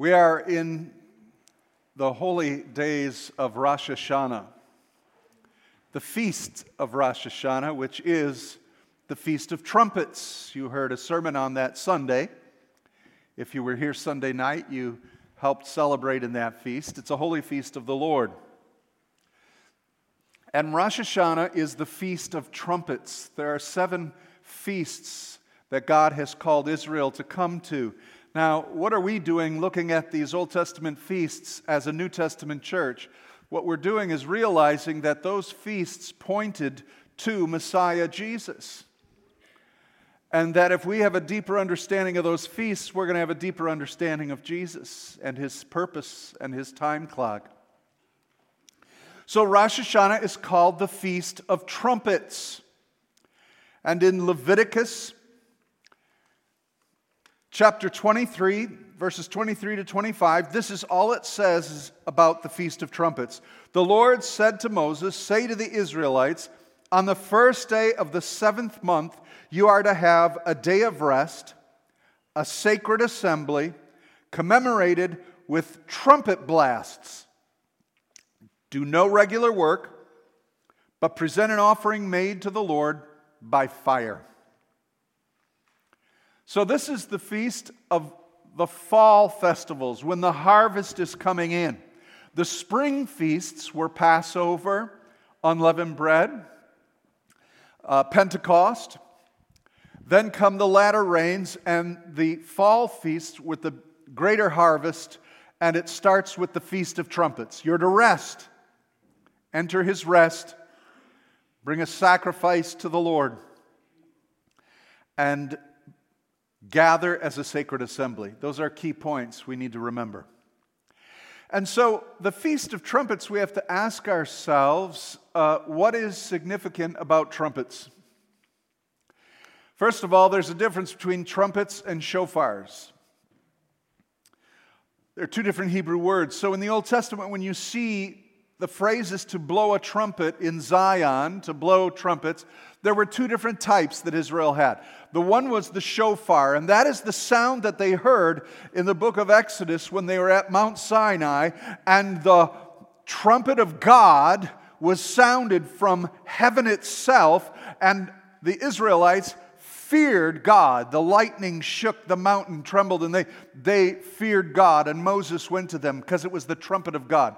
We are in the holy days of Rosh Hashanah, the feast of Rosh Hashanah, which is the Feast of Trumpets. You heard a sermon on that Sunday. If you were here Sunday night, you helped celebrate in that feast. It's a holy feast of the Lord. And Rosh Hashanah is the Feast of Trumpets. There are seven feasts that God has called Israel to come to. Now, what are we doing looking at these Old Testament feasts as a New Testament church? What we're doing is realizing that those feasts pointed to Messiah Jesus. And that if we have a deeper understanding of those feasts, we're going to have a deeper understanding of Jesus and his purpose and his time clock. So, Rosh Hashanah is called the Feast of Trumpets. And in Leviticus chapter 23, verses 23 to 25, this is all it says about the Feast of Trumpets. The Lord said to Moses, Say to the Israelites, on the first day of the seventh month, you are to have a day of rest, a sacred assembly, commemorated with trumpet blasts. Do no regular work, but present an offering made to the Lord by fire. So, this is the feast of the fall festivals when the harvest is coming in. The spring feasts were Passover, unleavened bread, uh, Pentecost. Then come the latter rains and the fall feasts with the greater harvest, and it starts with the Feast of Trumpets. You're to rest. Enter his rest. Bring a sacrifice to the Lord. And gather as a sacred assembly. Those are key points we need to remember. And so, the Feast of Trumpets, we have to ask ourselves uh, what is significant about trumpets? First of all, there's a difference between trumpets and shofars. They're two different Hebrew words. So, in the Old Testament, when you see the phrase is to blow a trumpet in Zion, to blow trumpets. There were two different types that Israel had. The one was the shofar, and that is the sound that they heard in the book of Exodus when they were at Mount Sinai, and the trumpet of God was sounded from heaven itself, and the Israelites feared God. The lightning shook, the mountain trembled, and they, they feared God, and Moses went to them because it was the trumpet of God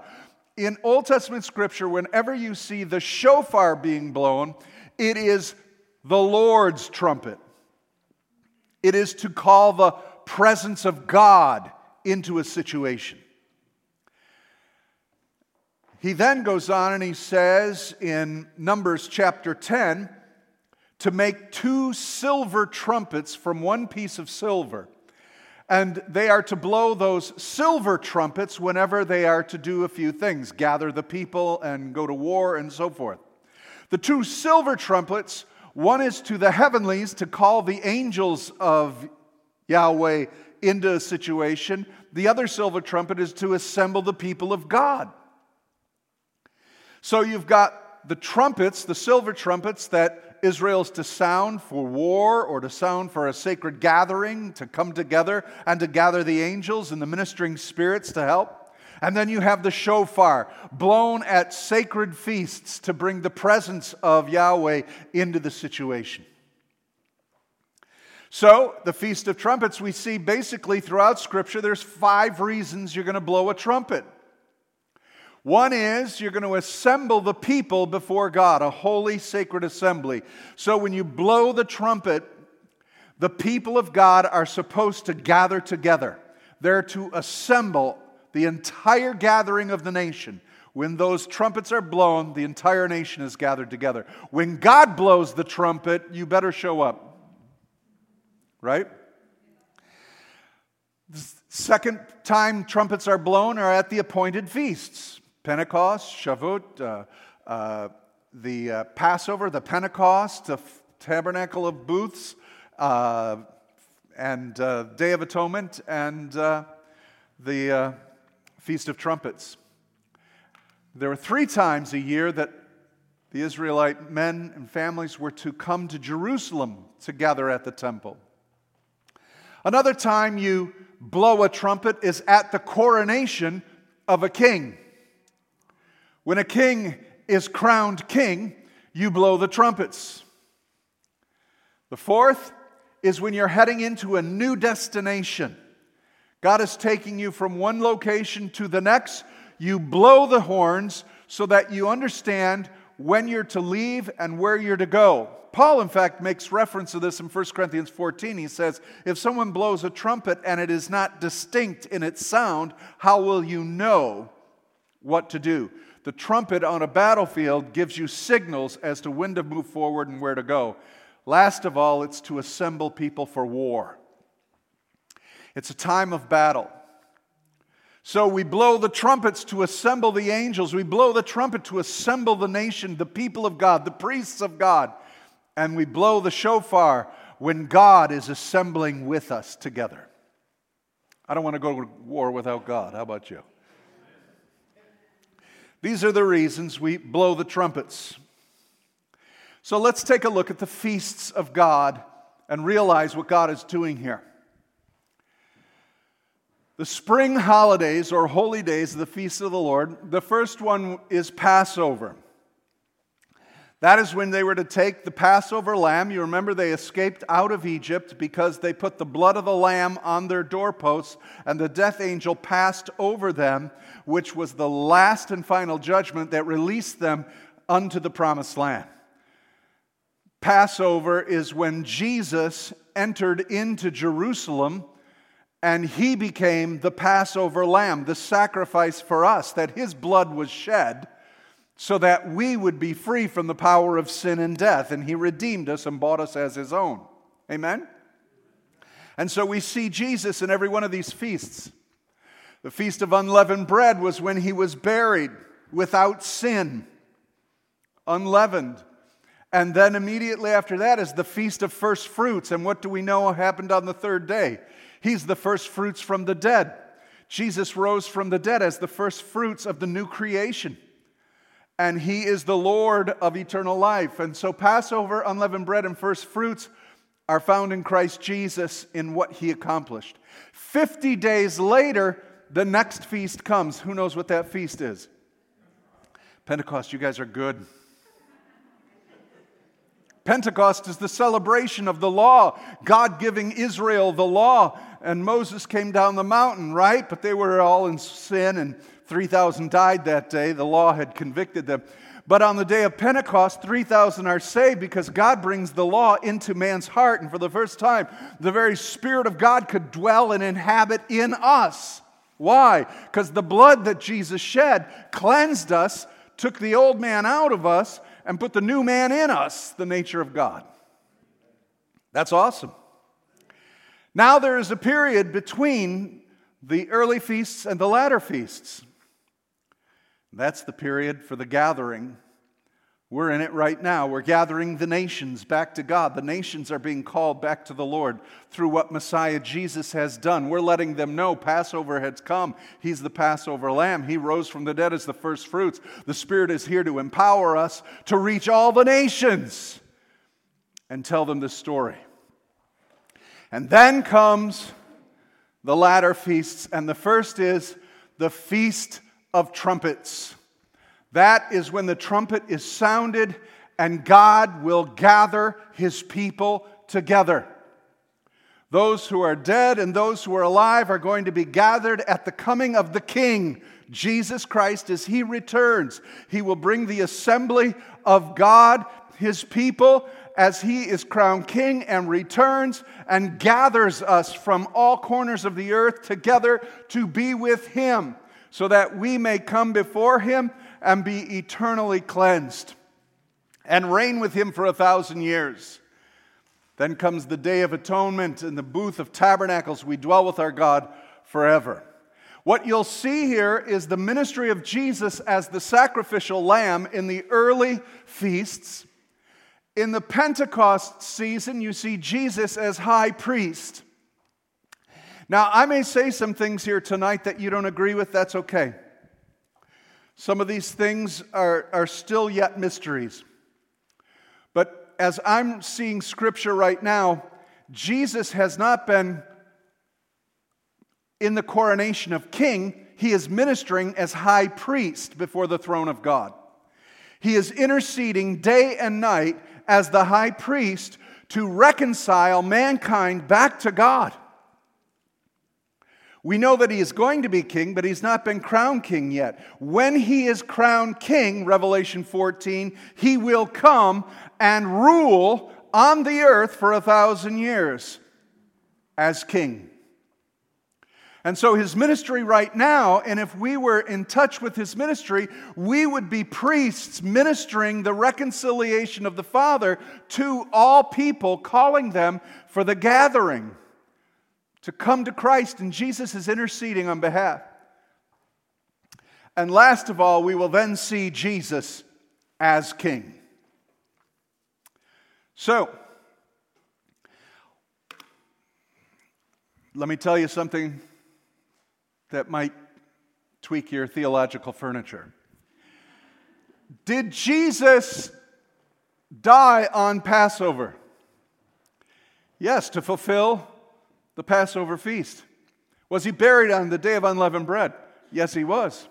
in Old Testament scripture, whenever you see the shofar being blown, it is the Lord's trumpet. It is to call the presence of God into a situation. He then goes on and he says in Numbers chapter 10 to make two silver trumpets from one piece of silver. And they are to blow those silver trumpets whenever they are to do a few things gather the people and go to war and so forth. The two silver trumpets, one is to the heavenlies to call the angels of Yahweh into a situation, the other silver trumpet is to assemble the people of God. So you've got the trumpets, the silver trumpets that Israel's to sound for war or to sound for a sacred gathering, to come together and to gather the angels and the ministering spirits to help. And then you have the shofar, blown at sacred feasts to bring the presence of Yahweh into the situation. So, the Feast of Trumpets, we see basically throughout Scripture, there's five reasons you're going to blow a trumpet. One is you're going to assemble the people before God, a holy, sacred assembly. So when you blow the trumpet, the people of God are supposed to gather together. They're to assemble the entire gathering of the nation. When those trumpets are blown, the entire nation is gathered together. When God blows the trumpet, you better show up. Right? The second time trumpets are blown are at the appointed feasts. Pentecost, Shavuot, uh, uh, the uh, Passover, the Pentecost, the Tabernacle of Booths, uh, and uh, Day of Atonement, and the Feast of Trumpets. There were three times a year that the Israelite men and families were to come to Jerusalem to gather at the temple. Another time you blow a trumpet is at the coronation of a king. When a king is crowned king, you blow the trumpets. The fourth is when you're heading into a new destination. God is taking you from one location to the next. You blow the horns so that you understand when you're to leave and where you're to go. Paul, in fact, makes reference to this in 1 Corinthians 14. He says, If someone blows a trumpet and it is not distinct in its sound, how will you know what to do? The trumpet on a battlefield gives you signals as to when to move forward and where to go. Last of all, it's to assemble people for war. It's a time of battle. So we blow the trumpets to assemble the angels. We blow the trumpet to assemble the nation, the people of God, the priests of God. And we blow the shofar when God is assembling with us together. I don't want to go to war without God. How about you? These are the reasons we blow the trumpets. So let's take a look at the feasts of God and realize what God is doing here. The spring holidays or holy days of the feast of the Lord, the first one is Passover. That is when they were to take the Passover lamb. You remember they escaped out of Egypt because they put the blood of the lamb on their doorposts, and the death angel passed over them, which was the last and final judgment that released them unto the promised land. Passover is when Jesus entered into Jerusalem and he became the Passover lamb, the sacrifice for us, that his blood was shed so that we would be free from the power of sin and death. And he redeemed us and bought us as his own. Amen? And so we see Jesus in every one of these feasts. The Feast of Unleavened Bread was when he was buried without sin, unleavened. And then immediately after that is the Feast of First Fruits. And what do we know happened on the third day? He's the first fruits from the dead. Jesus rose from the dead as the first fruits of the new creation and he is the Lord of eternal life. And so, Passover, unleavened bread, and first fruits are found in Christ Jesus in what he accomplished. 50 days later, the next feast comes. Who knows what that feast is? Pentecost, you guys are good. Pentecost is the celebration of the law, God giving Israel the law. And Moses came down the mountain, right? But they were all in sin and 3,000 died that day. The law had convicted them. But on the day of Pentecost, 3,000 are saved because God brings the law into man's heart. And for the first time, the very Spirit of God could dwell and inhabit in us. Why? Because the blood that Jesus shed cleansed us, took the old man out of us, and put the new man in us, the nature of God. That's awesome. Now there is a period between the early feasts and the latter feasts. That's the period for the gathering. We're in it right now. We're gathering the nations back to God. The nations are being called back to the Lord through what Messiah Jesus has done. We're letting them know Passover has come. He's the Passover lamb. He rose from the dead as the first fruits. The Spirit is here to empower us to reach all the nations and tell them this story. And then comes the latter feasts, and the first is the Feast of trumpets. That is when the trumpet is sounded and God will gather his people together. Those who are dead and those who are alive are going to be gathered at the coming of the King, Jesus Christ, as he returns. He will bring the assembly of God, his people, as he is crowned king and returns and gathers us from all corners of the earth together to be with him so that we may come before him and be eternally cleansed and reign with him for a thousand years. Then comes the day of atonement in the booth of tabernacles. We dwell with our God forever. What you'll see here is the ministry of Jesus as the sacrificial lamb in the early feasts. In the Pentecost season, you see Jesus as high priest. Now, I may say some things here tonight that you don't agree with, that's okay. Some of these things are, are still yet mysteries. But as I'm seeing scripture right now, Jesus has not been in the coronation of king, he is ministering as high priest before the throne of God. He is interceding day and night as the high priest to reconcile mankind back to God. We know that he is going to be king, but he's not been crowned king yet. When he is crowned king, Revelation 14, he will come and rule on the earth for a thousand years as king. And so his ministry right now, and if we were in touch with his ministry, we would be priests ministering the reconciliation of the Father to all people, calling them for the gathering to come to Christ, and Jesus is interceding on behalf. And last of all, we will then see Jesus as King. So, let me tell you something that might tweak your theological furniture. Did Jesus die on Passover? Yes, to fulfill the Passover feast. Was he buried on the day of unleavened bread? Yes, he was.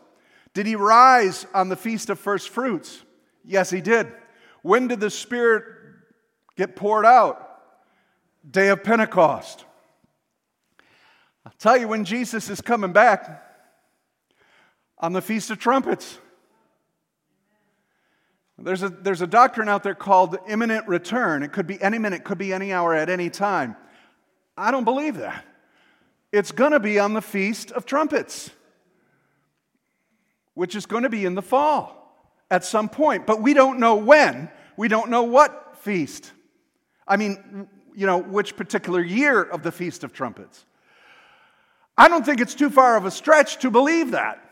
Did he rise on the feast of first fruits? Yes, he did. When did the Spirit get poured out? Day of Pentecost. I'll tell you when Jesus is coming back on the Feast of Trumpets. There's a, there's a doctrine out there called imminent return. It could be any minute, it could be any hour, at any time. I don't believe that. It's going to be on the Feast of Trumpets, which is going to be in the fall at some point, but we don't know when. We don't know what feast. I mean, you know, which particular year of the Feast of Trumpets. I don't think it's too far of a stretch to believe that.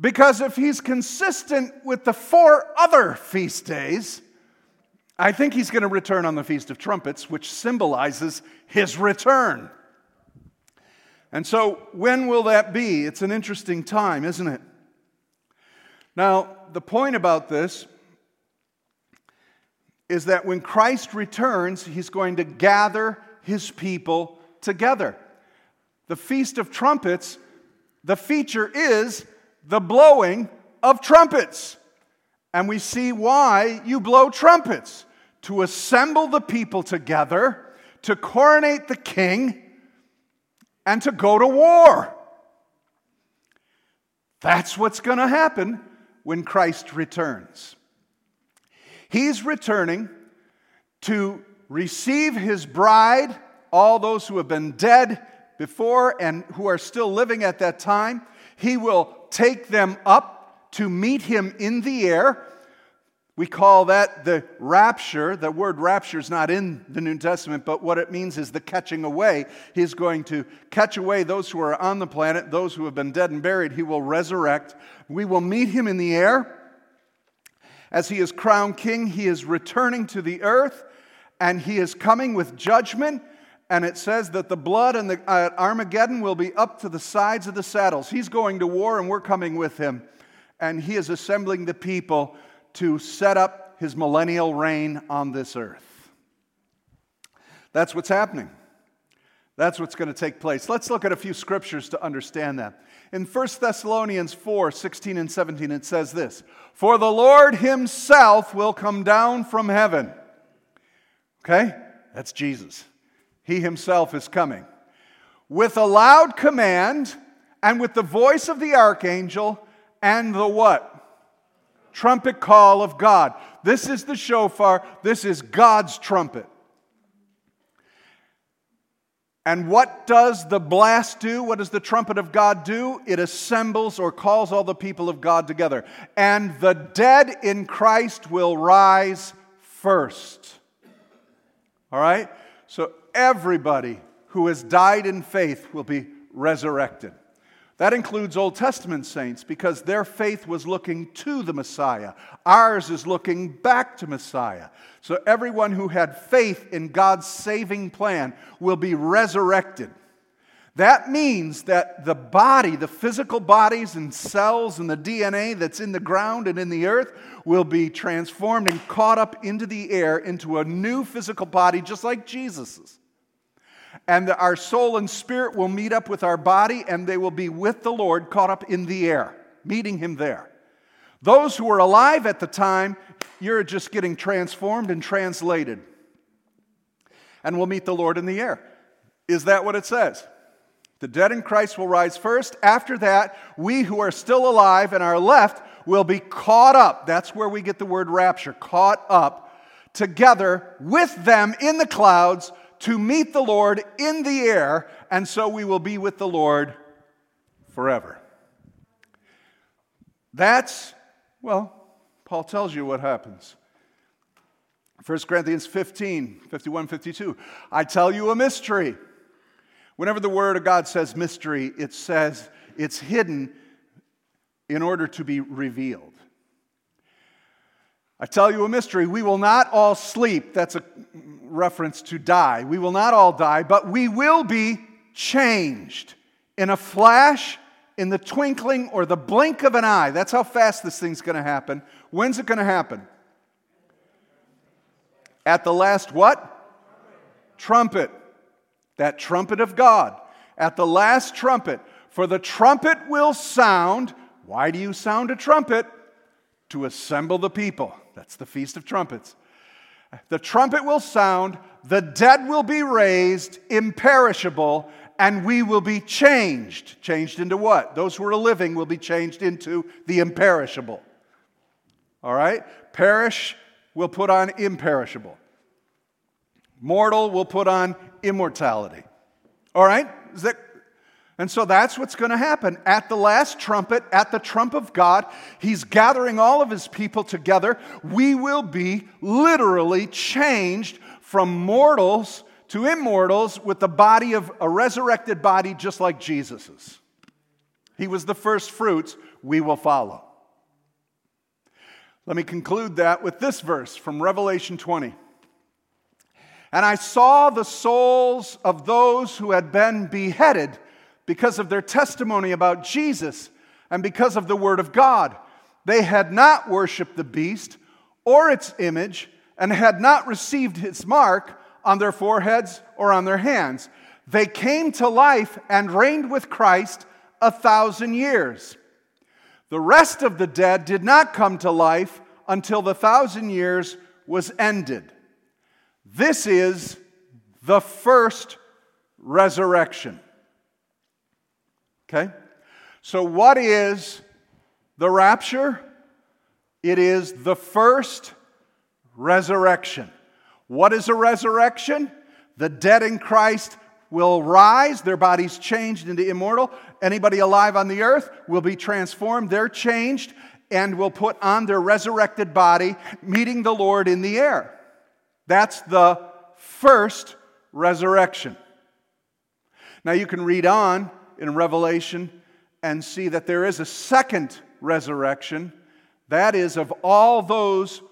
Because if he's consistent with the four other feast days, I think he's going to return on the Feast of Trumpets, which symbolizes his return. And so, when will that be? It's an interesting time, isn't it? Now, the point about this is that when Christ returns, he's going to gather his people together the Feast of Trumpets, the feature is the blowing of trumpets. And we see why you blow trumpets to assemble the people together, to coronate the king, and to go to war. That's what's going to happen when Christ returns. He's returning to receive his bride, all those who have been dead before and who are still living at that time. He will take them up to meet him in the air. We call that the rapture. The word rapture is not in the New Testament, but what it means is the catching away. He's going to catch away those who are on the planet, those who have been dead and buried. He will resurrect. We will meet him in the air. As he is crowned king, he is returning to the earth and he is coming with judgment and it says that the blood and the, uh, Armageddon will be up to the sides of the saddles. He's going to war, and we're coming with him. And he is assembling the people to set up his millennial reign on this earth. That's what's happening. That's what's going to take place. Let's look at a few scriptures to understand that. In 1 Thessalonians 4 16 and 17, it says this For the Lord himself will come down from heaven. Okay? That's Jesus. He himself is coming. With a loud command and with the voice of the archangel and the what? Trumpet call of God. This is the shofar. This is God's trumpet. And what does the blast do? What does the trumpet of God do? It assembles or calls all the people of God together. And the dead in Christ will rise first. All right? So everybody who has died in faith will be resurrected. That includes Old Testament saints because their faith was looking to the Messiah. Ours is looking back to Messiah. So everyone who had faith in God's saving plan will be resurrected. That means that the body, the physical bodies and cells and the DNA that's in the ground and in the earth, will be transformed and caught up into the air into a new physical body, just like Jesus's. And our soul and spirit will meet up with our body, and they will be with the Lord, caught up in the air, meeting Him there. Those who are alive at the time, you're just getting transformed and translated. And we'll meet the Lord in the air. Is that what it says? The dead in Christ will rise first. After that, we who are still alive and are left will be caught up. That's where we get the word rapture caught up together with them in the clouds to meet the Lord in the air. And so we will be with the Lord forever. That's, well, Paul tells you what happens. 1 Corinthians 15, 51, 52. I tell you a mystery. Whenever the Word of God says mystery, it says it's hidden in order to be revealed. I tell you a mystery. We will not all sleep. That's a reference to die. We will not all die, but we will be changed in a flash, in the twinkling or the blink of an eye. That's how fast this thing's going to happen. When's it going to happen? At the last what? Trumpet that trumpet of God, at the last trumpet, for the trumpet will sound. Why do you sound a trumpet? To assemble the people. That's the Feast of Trumpets. The trumpet will sound, the dead will be raised, imperishable, and we will be changed. Changed into what? Those who are living will be changed into the imperishable. All right? Perish will put on imperishable. Mortal will put on immortality. All right? Is That, and so that's what's going to happen. At the last trumpet, at the trump of God, He's gathering all of His people together. We will be literally changed from mortals to immortals with the body of a resurrected body just like Jesus's. He was the first fruits, we will follow. Let me conclude that with this verse from Revelation 20. And I saw the souls of those who had been beheaded because of their testimony about Jesus and because of the Word of God. They had not worshiped the beast or its image and had not received its mark on their foreheads or on their hands. They came to life and reigned with Christ a thousand years. The rest of the dead did not come to life until the thousand years was ended. This is the first resurrection. Okay? So, what is the rapture? It is the first resurrection. What is a resurrection? The dead in Christ will rise, their bodies changed into immortal. Anybody alive on the earth will be transformed, they're changed, and will put on their resurrected body, meeting the Lord in the air. That's the first resurrection. Now you can read on in Revelation and see that there is a second resurrection. That is of all those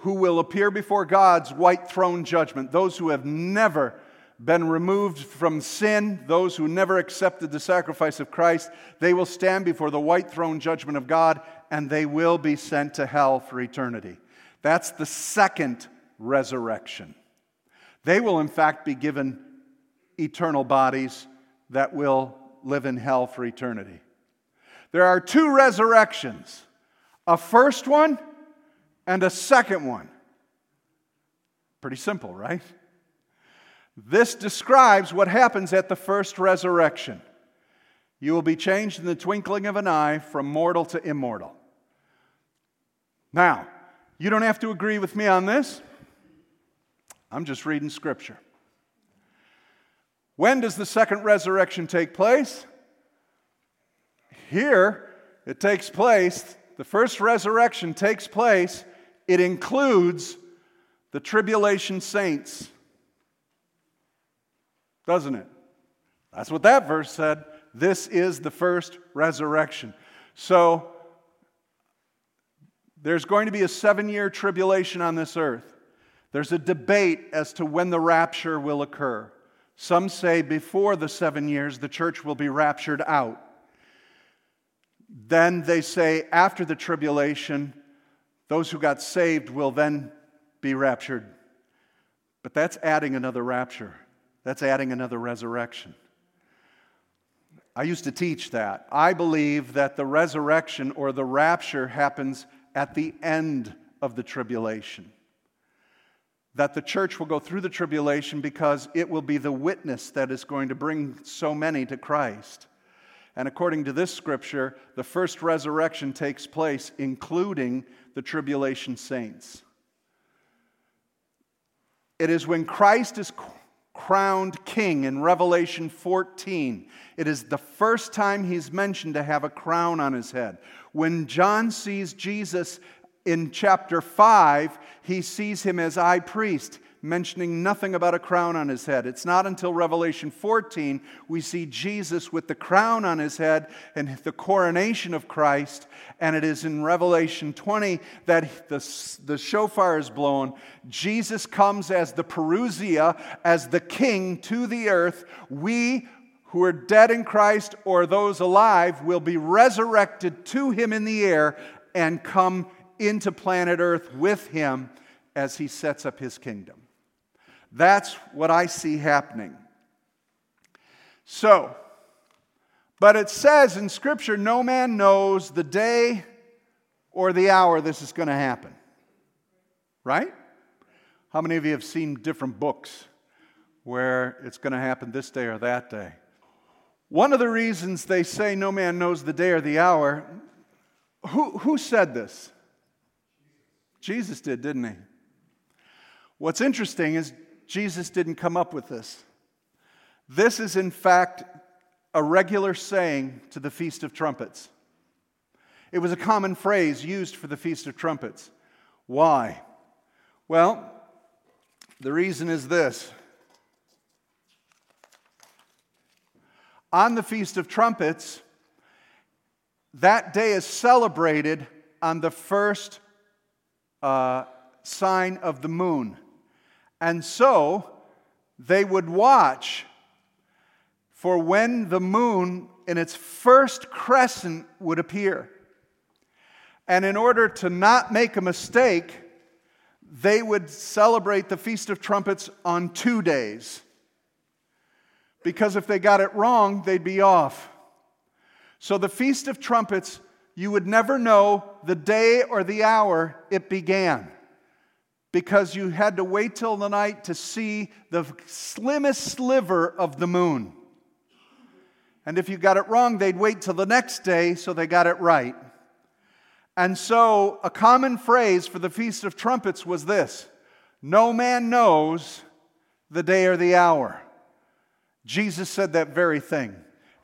who will appear before God's white throne judgment, those who have never been removed from sin, those who never accepted the sacrifice of Christ, they will stand before the white throne judgment of God and they will be sent to hell for eternity. That's the second resurrection. They will, in fact, be given eternal bodies that will live in hell for eternity. There are two resurrections a first one and a second one. Pretty simple, right? This describes what happens at the first resurrection. You will be changed in the twinkling of an eye from mortal to immortal. Now, you don't have to agree with me on this. I'm just reading scripture. When does the second resurrection take place? Here, it takes place, the first resurrection takes place, it includes the tribulation saints. Doesn't it? That's what that verse said. This is the first resurrection. So, there's going to be a seven year tribulation on this earth. There's a debate as to when the rapture will occur. Some say before the seven years, the church will be raptured out. Then they say after the tribulation, those who got saved will then be raptured. But that's adding another rapture. That's adding another resurrection. I used to teach that. I believe that the resurrection or the rapture happens at the end of the tribulation. That the church will go through the tribulation because it will be the witness that is going to bring so many to Christ. And according to this scripture, the first resurrection takes place, including the tribulation saints. It is when Christ is crowned king in Revelation 14. It is the first time he's mentioned to have a crown on his head. When John sees Jesus in chapter 5, he sees him as high priest mentioning nothing about a crown on his head. It's not until Revelation 14 we see Jesus with the crown on his head and the coronation of Christ. And it is in Revelation 20 that the, the shofar is blown. Jesus comes as the Parousia, as the king to the earth. We who are dead in Christ or those alive will be resurrected to him in the air and come into planet earth with him as he sets up his kingdom. That's what I see happening. So, but it says in Scripture, no man knows the day or the hour this is going to happen. Right? How many of you have seen different books where it's going to happen this day or that day? One of the reasons they say no man knows the day or the hour, who, who said this? Jesus did, didn't he? What's interesting is Jesus didn't come up with this. This is, in fact, a regular saying to the Feast of Trumpets. It was a common phrase used for the Feast of Trumpets. Why? Well, the reason is this. On the Feast of Trumpets, that day is celebrated on the first uh, sign of the moon. And so they would watch for when the moon in its first crescent would appear. And in order to not make a mistake, they would celebrate the Feast of Trumpets on two days. Because if they got it wrong, they'd be off. So the Feast of Trumpets, you would never know the day or the hour it began because you had to wait till the night to see the slimmest sliver of the moon. And if you got it wrong, they'd wait till the next day so they got it right. And so, a common phrase for the Feast of Trumpets was this No man knows the day or the hour. Jesus said that very thing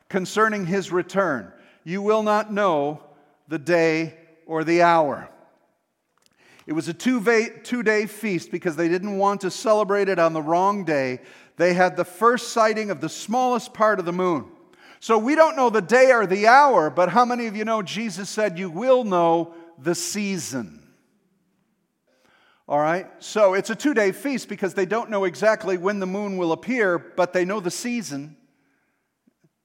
concerning his return. You will not know the day or the hour. It was a two day feast because they didn't want to celebrate it on the wrong day. They had the first sighting of the smallest part of the moon. So we don't know the day or the hour, but how many of you know Jesus said you will know the season? All right, so it's a two day feast because they don't know exactly when the moon will appear, but they know the season.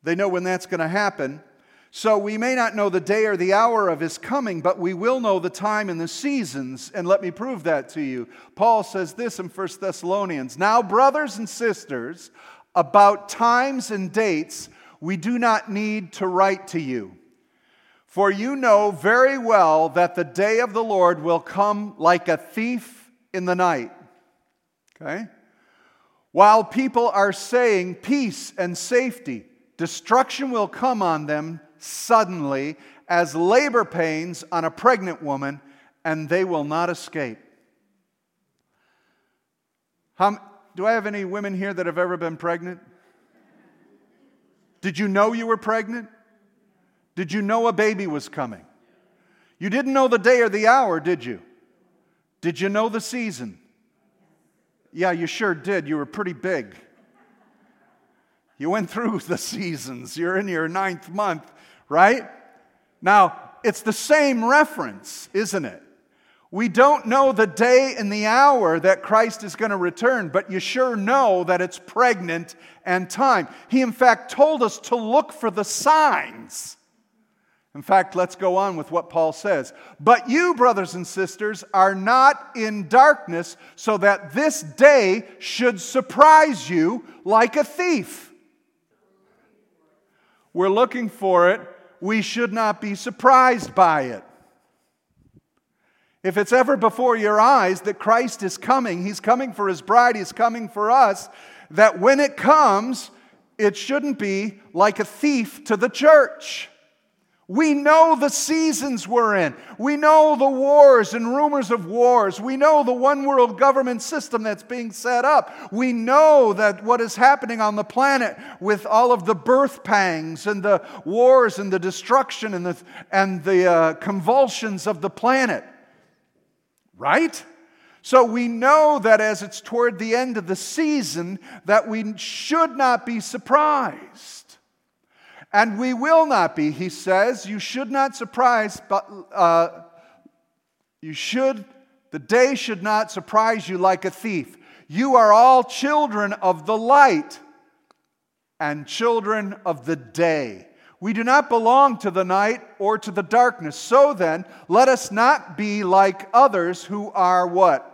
They know when that's going to happen. So we may not know the day or the hour of his coming, but we will know the time and the seasons. And let me prove that to you. Paul says this in 1 Thessalonians Now, brothers and sisters, about times and dates, we do not need to write to you. For you know very well that the day of the Lord will come like a thief in the night. Okay? While people are saying peace and safety, destruction will come on them suddenly as labor pains on a pregnant woman, and they will not escape. How, do I have any women here that have ever been pregnant? Did you know you were pregnant? Did you know a baby was coming? You didn't know the day or the hour, did you? Did you know the season? Yeah, you sure did. You were pretty big. You went through the seasons. You're in your ninth month right? Now, it's the same reference, isn't it? We don't know the day and the hour that Christ is going to return, but you sure know that it's pregnant and time. He, in fact, told us to look for the signs. In fact, let's go on with what Paul says. But you, brothers and sisters, are not in darkness so that this day should surprise you like a thief. We're looking for it. We should not be surprised by it. If it's ever before your eyes that Christ is coming, He's coming for His bride, He's coming for us, that when it comes, it shouldn't be like a thief to the church. We know the seasons we're in. We know the wars and rumors of wars. We know the one world government system that's being set up. We know that what is happening on the planet with all of the birth pangs and the wars and the destruction and the, and the uh, convulsions of the planet. Right? So we know that as it's toward the end of the season that we should not be surprised. And we will not be, he says. You should not surprise, but uh, you should, the day should not surprise you like a thief. You are all children of the light and children of the day. We do not belong to the night or to the darkness. So then, let us not be like others who are what?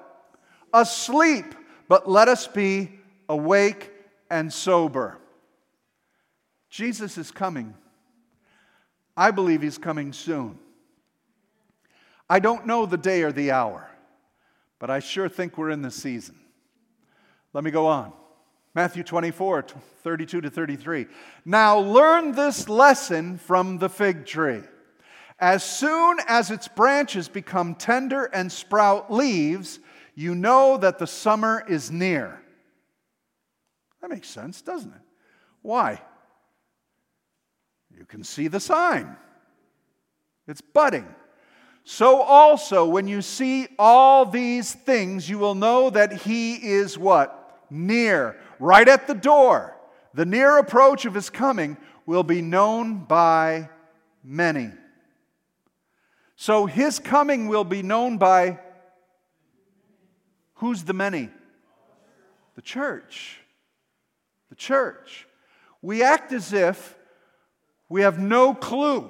Asleep, but let us be awake and sober. Jesus is coming. I believe he's coming soon. I don't know the day or the hour, but I sure think we're in the season. Let me go on. Matthew 24, 32 to 33. Now learn this lesson from the fig tree. As soon as its branches become tender and sprout leaves, you know that the summer is near. That makes sense, doesn't it? Why? You can see the sign. It's budding. So also, when you see all these things, you will know that he is what? Near, right at the door. The near approach of his coming will be known by many. So his coming will be known by who's the many? The church. The church. We act as if we have no clue.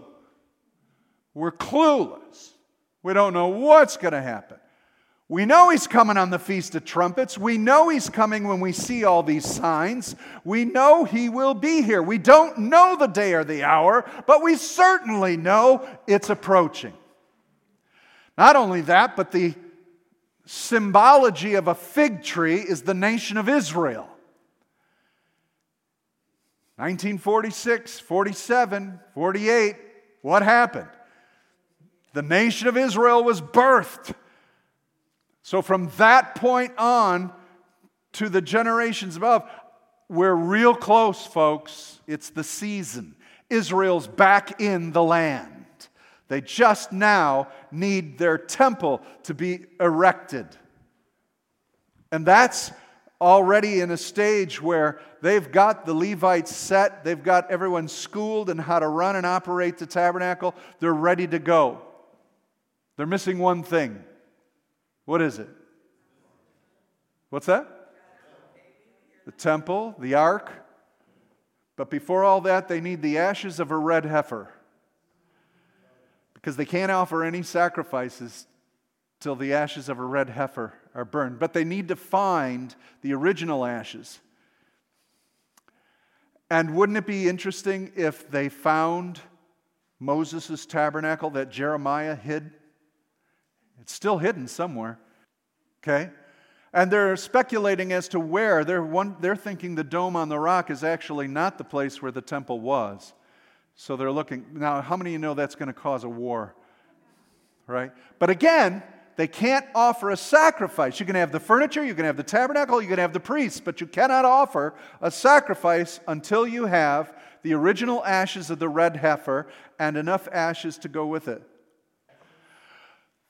We're clueless. We don't know what's going to happen. We know he's coming on the Feast of Trumpets. We know he's coming when we see all these signs. We know he will be here. We don't know the day or the hour, but we certainly know it's approaching. Not only that, but the symbology of a fig tree is the nation of Israel. 1946, 47, 48, what happened? The nation of Israel was birthed. So from that point on to the generations above, we're real close, folks. It's the season. Israel's back in the land. They just now need their temple to be erected. And that's already in a stage where they've got the Levites set, they've got everyone schooled in how to run and operate the tabernacle, they're ready to go. They're missing one thing. What is it? What's that? The temple, the ark. But before all that, they need the ashes of a red heifer. Because they can't offer any sacrifices till the ashes of a red heifer are burned. But they need to find the original ashes. And wouldn't it be interesting if they found Moses' tabernacle that Jeremiah hid? It's still hidden somewhere. Okay? And they're speculating as to where. They're, one, they're thinking the dome on the rock is actually not the place where the temple was. So they're looking. Now, how many of you know that's going to cause a war? Right? But again, they can't offer a sacrifice. You can have the furniture, you can have the tabernacle, you can have the priests, but you cannot offer a sacrifice until you have the original ashes of the red heifer and enough ashes to go with it.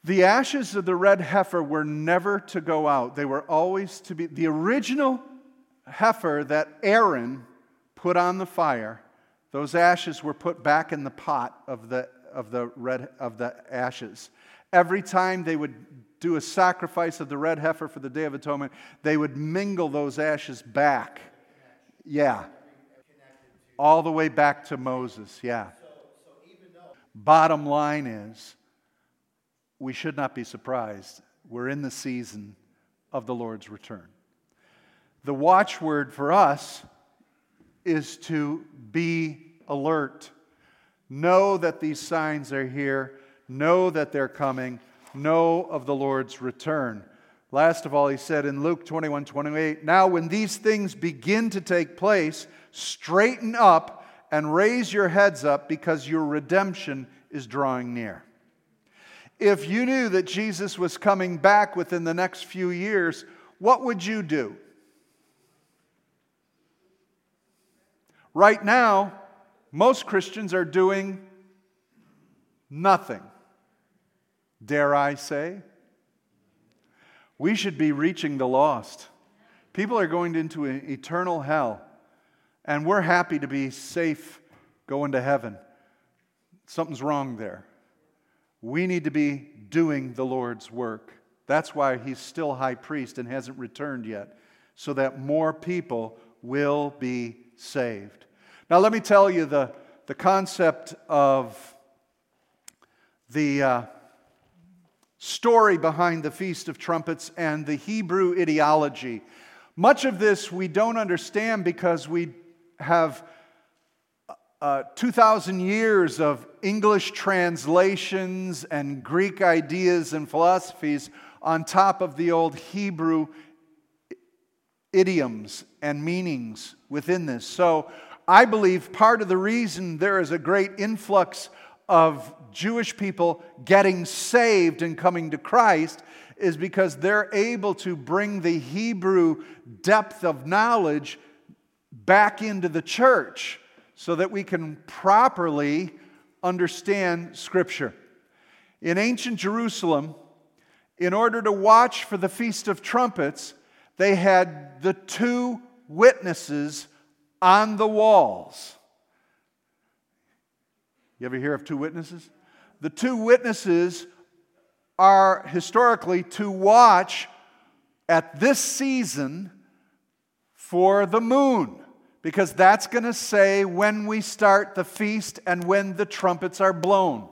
The ashes of the red heifer were never to go out. They were always to be the original heifer that Aaron put on the fire. Those ashes were put back in the pot of the, of the red of the ashes. Every time they would do a sacrifice of the red heifer for the Day of Atonement, they would mingle those ashes back. Yeah. All the way back to Moses, yeah. Bottom line is, we should not be surprised. We're in the season of the Lord's return. The watchword for us is to be alert. Know that these signs are here. Know that they're coming. Know of the Lord's return. Last of all, he said in Luke 21 28, Now when these things begin to take place, straighten up and raise your heads up because your redemption is drawing near. If you knew that Jesus was coming back within the next few years, what would you do? Right now, most Christians are doing nothing. Dare I say? We should be reaching the lost. People are going into an eternal hell, and we're happy to be safe going to heaven. Something's wrong there. We need to be doing the Lord's work. That's why he's still high priest and hasn't returned yet, so that more people will be saved. Now, let me tell you the, the concept of the uh, story behind the Feast of Trumpets and the Hebrew ideology. Much of this we don't understand because we have uh, 2,000 years of English translations and Greek ideas and philosophies on top of the old Hebrew idioms and meanings within this. So I believe part of the reason there is a great influx of Jewish people getting saved and coming to Christ is because they're able to bring the Hebrew depth of knowledge back into the church so that we can properly understand Scripture. In ancient Jerusalem, in order to watch for the Feast of Trumpets, they had the two witnesses on the walls. You ever hear of two witnesses? The two witnesses are historically to watch at this season for the moon, because that's going to say when we start the feast and when the trumpets are blown.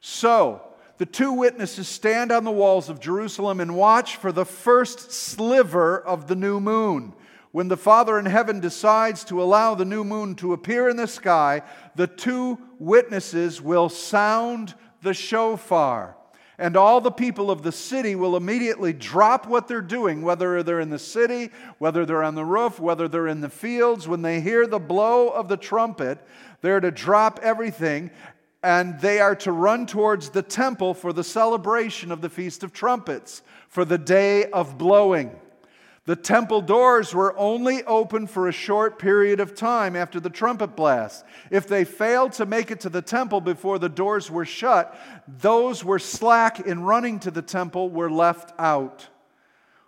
So, the two witnesses stand on the walls of Jerusalem and watch for the first sliver of the new moon. When the Father in heaven decides to allow the new moon to appear in the sky, the two witnesses will sound the shofar. And all the people of the city will immediately drop what they're doing, whether they're in the city, whether they're on the roof, whether they're in the fields. When they hear the blow of the trumpet, they're to drop everything and they are to run towards the temple for the celebration of the Feast of Trumpets, for the day of blowing. The temple doors were only open for a short period of time after the trumpet blast. If they failed to make it to the temple before the doors were shut, those were slack in running to the temple were left out.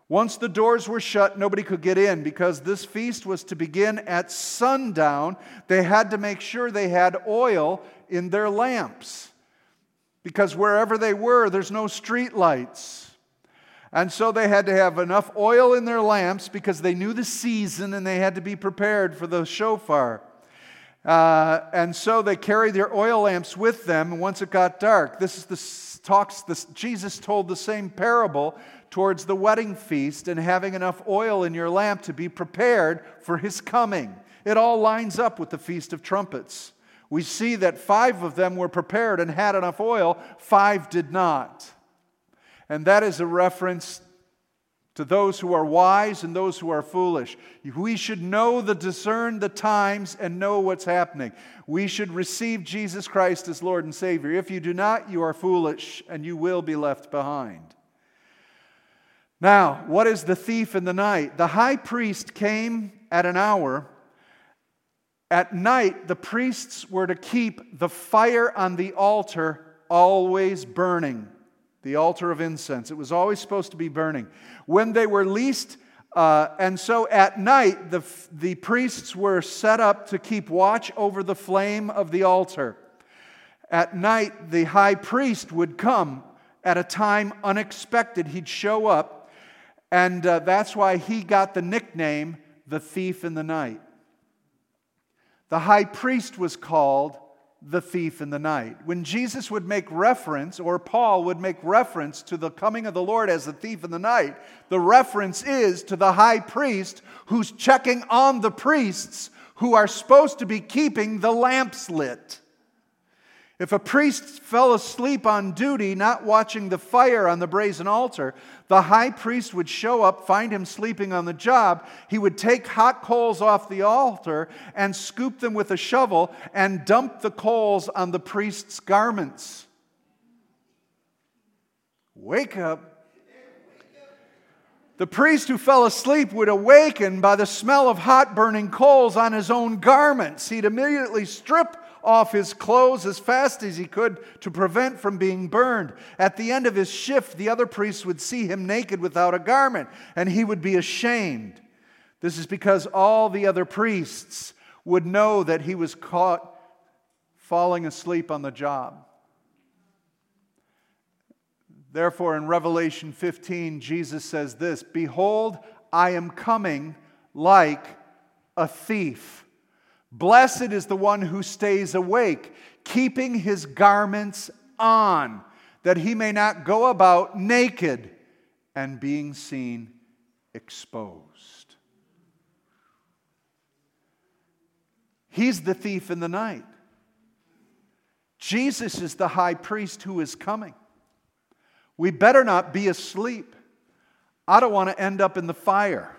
Once the doors were shut, nobody could get in because this feast was to begin at sundown. They had to make sure they had oil in their lamps because wherever they were, there's no street lights. And so they had to have enough oil in their lamps because they knew the season and they had to be prepared for the shofar. Uh, and so they carried their oil lamps with them And once it got dark. This is the talks, this, Jesus told the same parable towards the wedding feast and having enough oil in your lamp to be prepared for his coming. It all lines up with the Feast of Trumpets. We see that five of them were prepared and had enough oil, five did not. And that is a reference to those who are wise and those who are foolish. We should know the discern the times and know what's happening. We should receive Jesus Christ as Lord and Savior. If you do not, you are foolish and you will be left behind. Now, what is the thief in the night? The high priest came at an hour. At night, the priests were to keep the fire on the altar always burning the altar of incense. It was always supposed to be burning. When they were least, uh, and so at night, the, the priests were set up to keep watch over the flame of the altar. At night, the high priest would come at a time unexpected. He'd show up, and uh, that's why he got the nickname the thief in the night. The high priest was called the thief in the night. When Jesus would make reference, or Paul would make reference to the coming of the Lord as the thief in the night, the reference is to the high priest who's checking on the priests who are supposed to be keeping the lamps lit. If a priest fell asleep on duty, not watching the fire on the brazen altar, the high priest would show up, find him sleeping on the job. He would take hot coals off the altar and scoop them with a shovel and dump the coals on the priest's garments. Wake up. The priest who fell asleep would awaken by the smell of hot burning coals on his own garments. He'd immediately strip off his clothes as fast as he could to prevent from being burned. At the end of his shift, the other priests would see him naked without a garment, and he would be ashamed. This is because all the other priests would know that he was caught falling asleep on the job. Therefore, in Revelation 15, Jesus says this Behold, I am coming like a thief. Blessed is the one who stays awake, keeping his garments on, that he may not go about naked and being seen exposed. He's the thief in the night. Jesus is the high priest who is coming. We better not be asleep. I don't want to end up in the fire.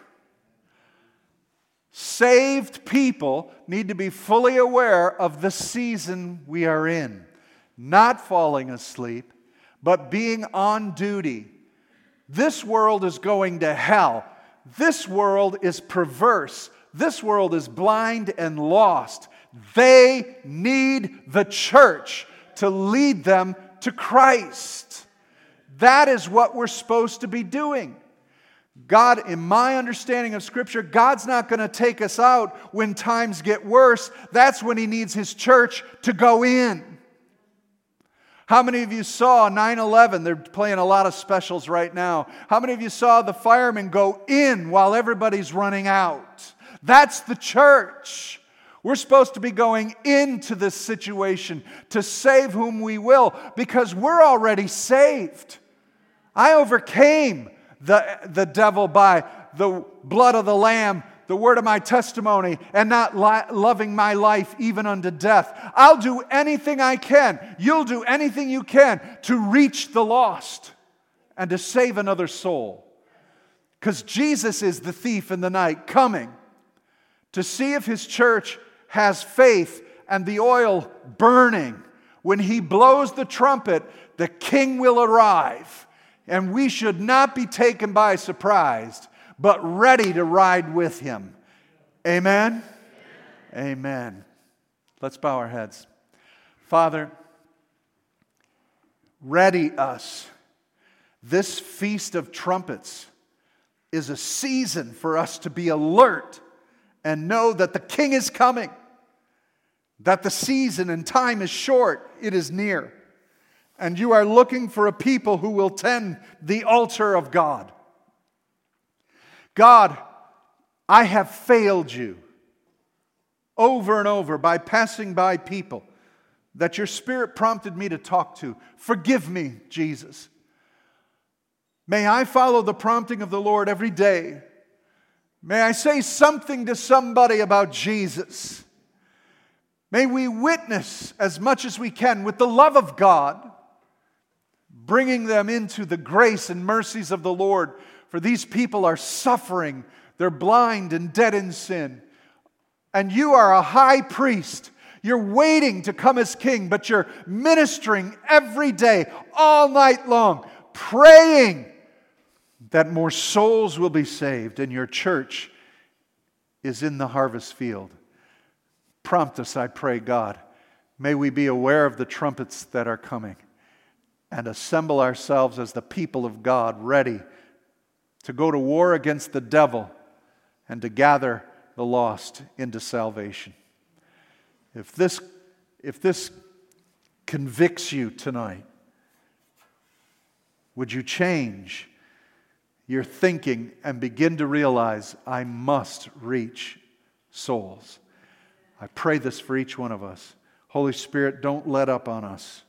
Saved people need to be fully aware of the season we are in, not falling asleep, but being on duty. This world is going to hell. This world is perverse. This world is blind and lost. They need the church to lead them to Christ. That is what we're supposed to be doing. God, in my understanding of Scripture, God's not going to take us out when times get worse. That's when He needs His church to go in. How many of you saw 9 11? They're playing a lot of specials right now. How many of you saw the firemen go in while everybody's running out? That's the church. We're supposed to be going into this situation to save whom we will because we're already saved. I overcame the, the devil by the blood of the Lamb, the word of my testimony, and not li- loving my life even unto death. I'll do anything I can. You'll do anything you can to reach the lost and to save another soul. Because Jesus is the thief in the night coming to see if his church has faith and the oil burning. When he blows the trumpet, the king will arrive and we should not be taken by surprise, but ready to ride with him. Amen? Amen. Amen. Let's bow our heads. Father, ready us. This feast of trumpets is a season for us to be alert and know that the king is coming, that the season and time is short, it is near and you are looking for a people who will tend the altar of God. God, I have failed you over and over by passing by people that your spirit prompted me to talk to. Forgive me, Jesus. May I follow the prompting of the Lord every day. May I say something to somebody about Jesus. May we witness as much as we can with the love of God bringing them into the grace and mercies of the Lord. For these people are suffering, they're blind and dead in sin. And you are a high priest. You're waiting to come as king, but you're ministering every day, all night long, praying that more souls will be saved and your church is in the harvest field. Prompt us, I pray, God. May we be aware of the trumpets that are coming and assemble ourselves as the people of God, ready to go to war against the devil and to gather the lost into salvation. If this, if this convicts you tonight, would you change your thinking and begin to realize, I must reach souls? I pray this for each one of us. Holy Spirit, don't let up on us.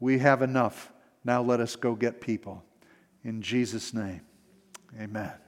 We have enough. Now let us go get people. In Jesus' name, amen.